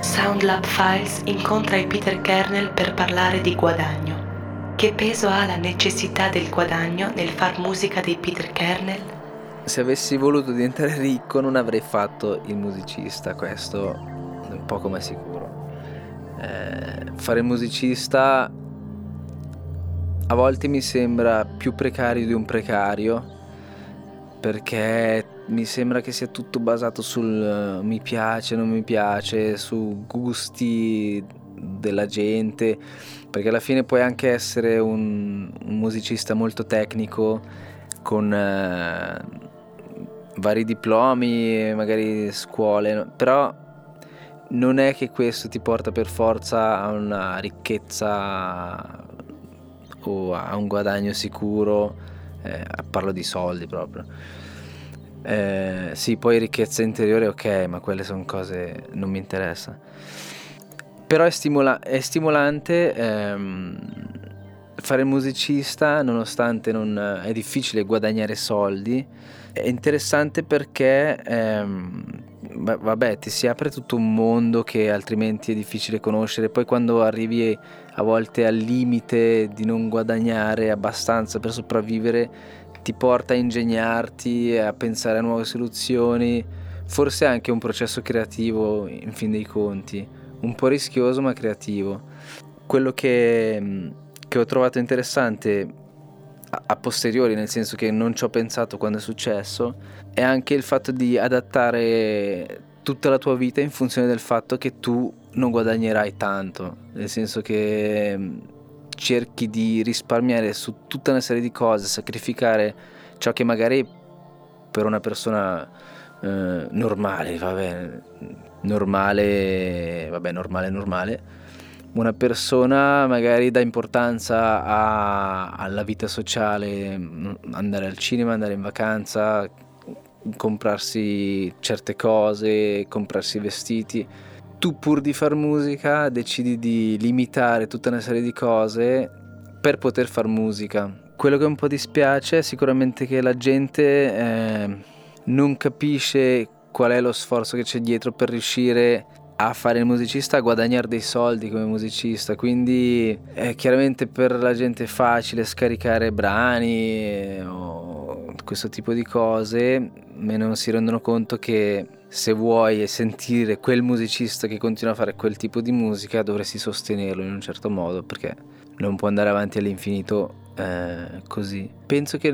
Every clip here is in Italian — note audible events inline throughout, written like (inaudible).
Soundlab Files incontra il Peter Kernel per parlare di guadagno. Che peso ha la necessità del guadagno nel far musica di Peter Kernel? Se avessi voluto diventare ricco non avrei fatto il musicista, questo un po' come sicuro. Eh, fare musicista a volte mi sembra più precario di un precario perché mi sembra che sia tutto basato sul uh, mi piace, non mi piace, su gusti della gente, perché alla fine puoi anche essere un, un musicista molto tecnico con uh, vari diplomi, magari scuole, però non è che questo ti porta per forza a una ricchezza o a un guadagno sicuro, eh, parlo di soldi proprio. Eh, sì, poi ricchezza interiore, ok, ma quelle sono cose non mi interessa. Però è, stimola- è stimolante ehm, fare musicista, nonostante non è difficile guadagnare soldi. È interessante perché ehm, vabbè, ti si apre tutto un mondo che altrimenti è difficile conoscere. Poi quando arrivi a volte al limite di non guadagnare abbastanza per sopravvivere, ti porta a ingegnarti, a pensare a nuove soluzioni, forse anche un processo creativo in fin dei conti, un po' rischioso ma creativo. Quello che, che ho trovato interessante a, posteriori, nel senso che non ci ho pensato quando è successo, è anche il fatto di adattare tutta la tua vita in funzione del fatto che tu non guadagnerai tanto, nel senso che cerchi di risparmiare su tutta una serie di cose, sacrificare ciò che magari per una persona eh, normale, vabbè, normale, vabbè, normale, normale, una persona magari dà importanza a, alla vita sociale, mm, andare al cinema, andare in vacanza, comprarsi certe cose, comprarsi vestiti tu pur di far musica decidi di limitare tutta una serie di cose per poter far musica. Quello che un po' dispiace è sicuramente che la gente eh, non capisce qual è lo sforzo che c'è dietro per riuscire a fare il musicista, a guadagnare dei soldi come musicista, quindi è chiaramente per la gente facile scaricare brani eh, o questo tipo di cose, ma non si rendono conto che se vuoi sentire quel musicista che continua a fare quel tipo di musica dovresti sostenerlo in un certo modo perché non può andare avanti all'infinito eh, così. Penso che,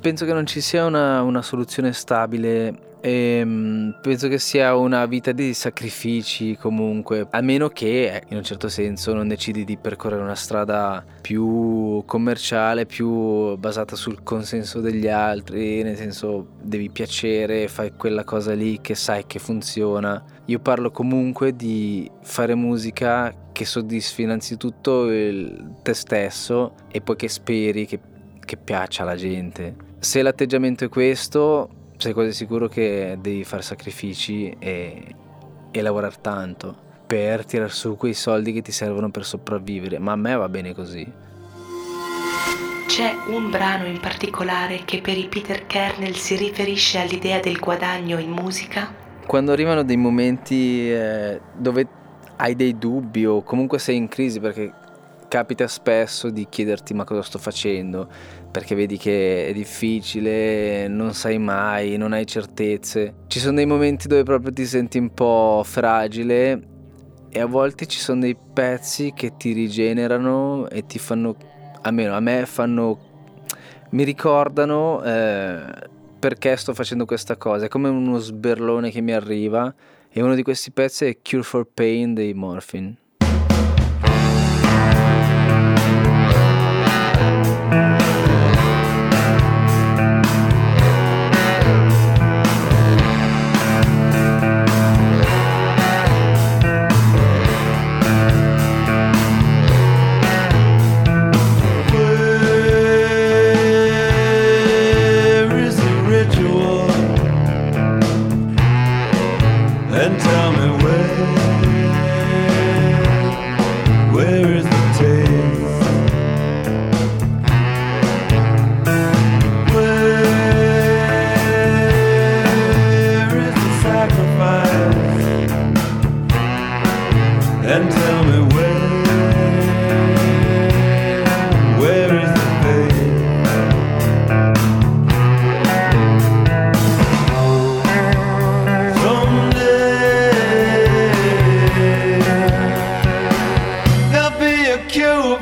penso che, non ci sia una, una soluzione stabile e ehm, penso che sia una vita di sacrifici comunque, a meno che in un certo senso non decidi di percorrere una strada più commerciale, più basata sul consenso degli altri, nel senso devi piacere, fai quella cosa lì che sai che funziona. Io parlo comunque di fare musica che soddisfi innanzitutto te stesso e poi che speri che, che piaccia alla gente. Se l'atteggiamento è questo, sei quasi sicuro che devi fare sacrifici e, e lavorare tanto per tirar su quei soldi che ti servono per sopravvivere, ma a me va bene così. C'è un brano in particolare che per i Peter Kernel si riferisce all'idea del guadagno in musica? Quando arrivano dei momenti eh, dove hai dei dubbi o comunque sei in crisi perché capita spesso di chiederti ma cosa sto facendo perché vedi che è difficile, non sai mai, non hai certezze. Ci sono dei momenti dove proprio ti senti un po' fragile e a volte ci sono dei pezzi che ti rigenerano e ti fanno, almeno a me fanno, mi ricordano eh, perché sto facendo questa cosa. È come uno sberlone che mi arriva e uno di questi pezzi è Cure for Pain dei Morphine.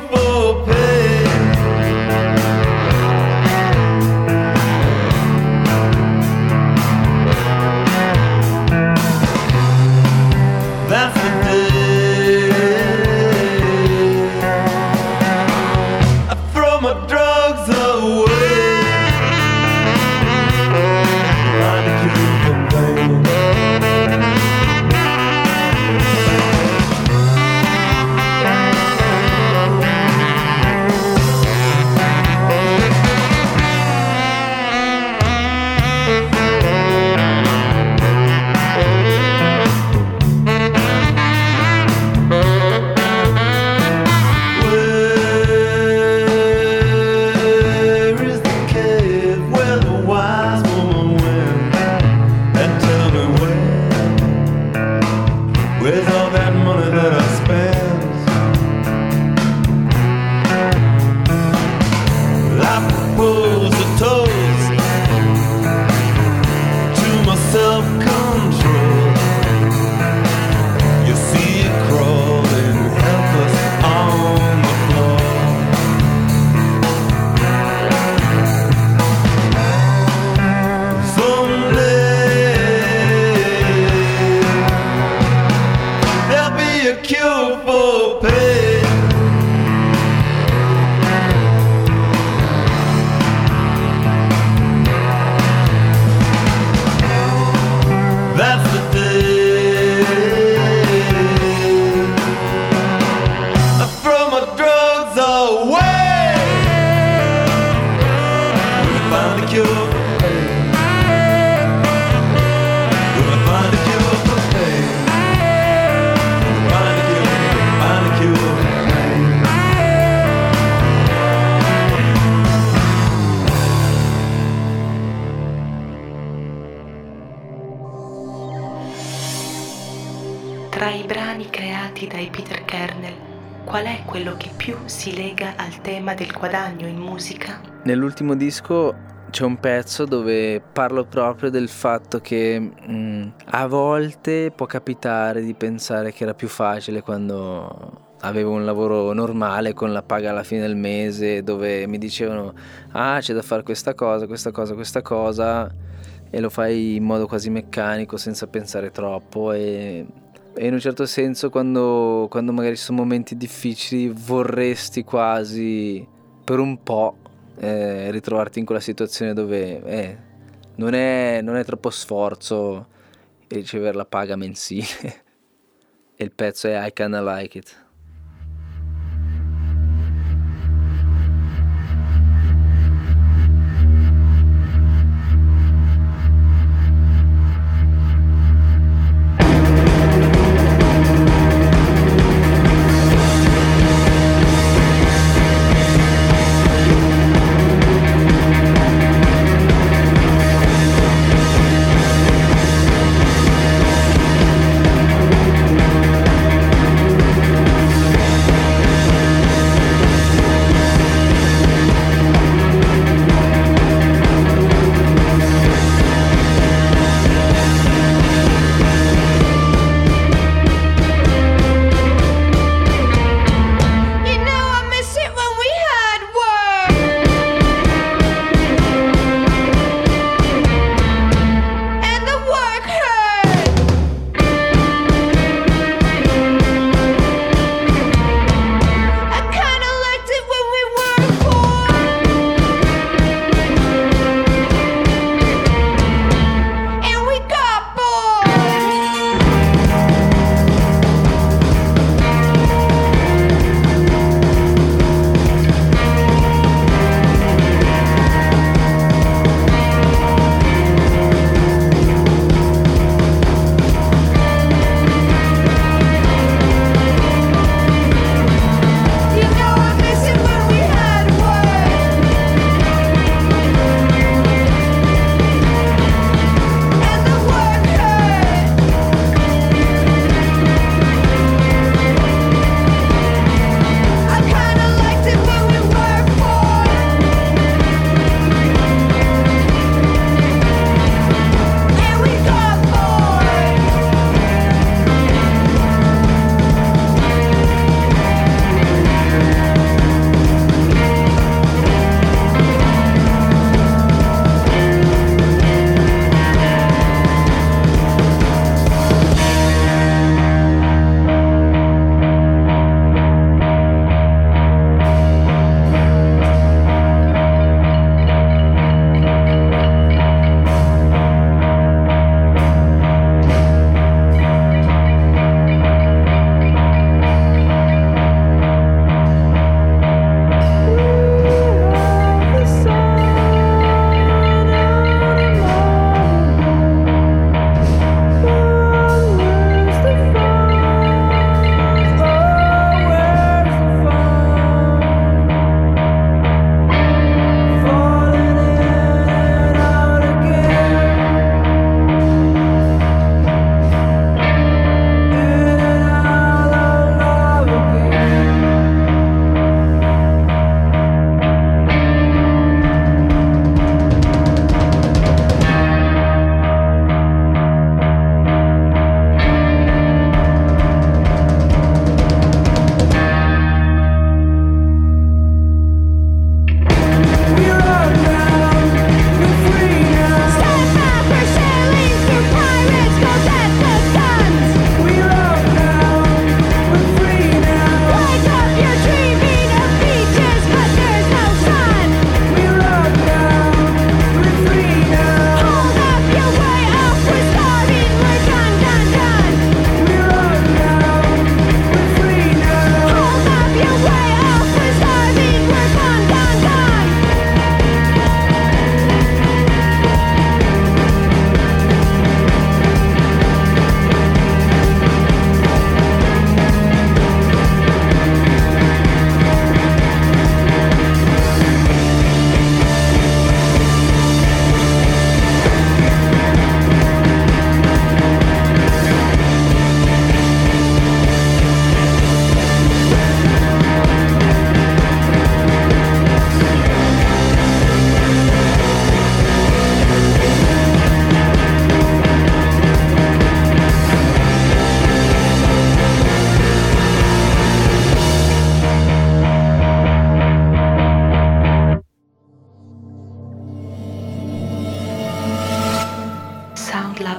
people. Guadagno in musica? Nell'ultimo disco c'è un pezzo dove parlo proprio del fatto che mh, mm, a volte può capitare di pensare che era più facile quando avevo un lavoro normale con la paga alla fine del mese dove mi dicevano ah c'è da fare questa cosa, questa cosa, questa cosa e lo fai in modo quasi meccanico senza pensare troppo e, e in un certo senso quando, quando magari ci sono momenti difficili vorresti quasi per un po' eh, ritrovarti in quella situazione dove eh, non, è, non è troppo sforzo ricevere la paga mensile. (laughs) e il pezzo è I kinda like it.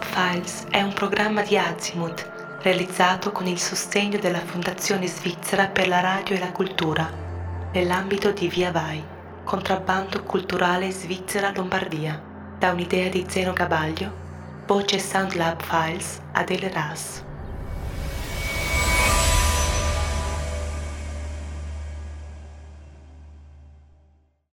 Soundlab Files è un programma di Azimuth realizzato con il sostegno della Fondazione Svizzera per la Radio e la Cultura nell'ambito di Via Vai, contrabbando culturale Svizzera Lombardia, da un'idea di Zeno Gabaglio, voce Soundlab Files Adele Ras.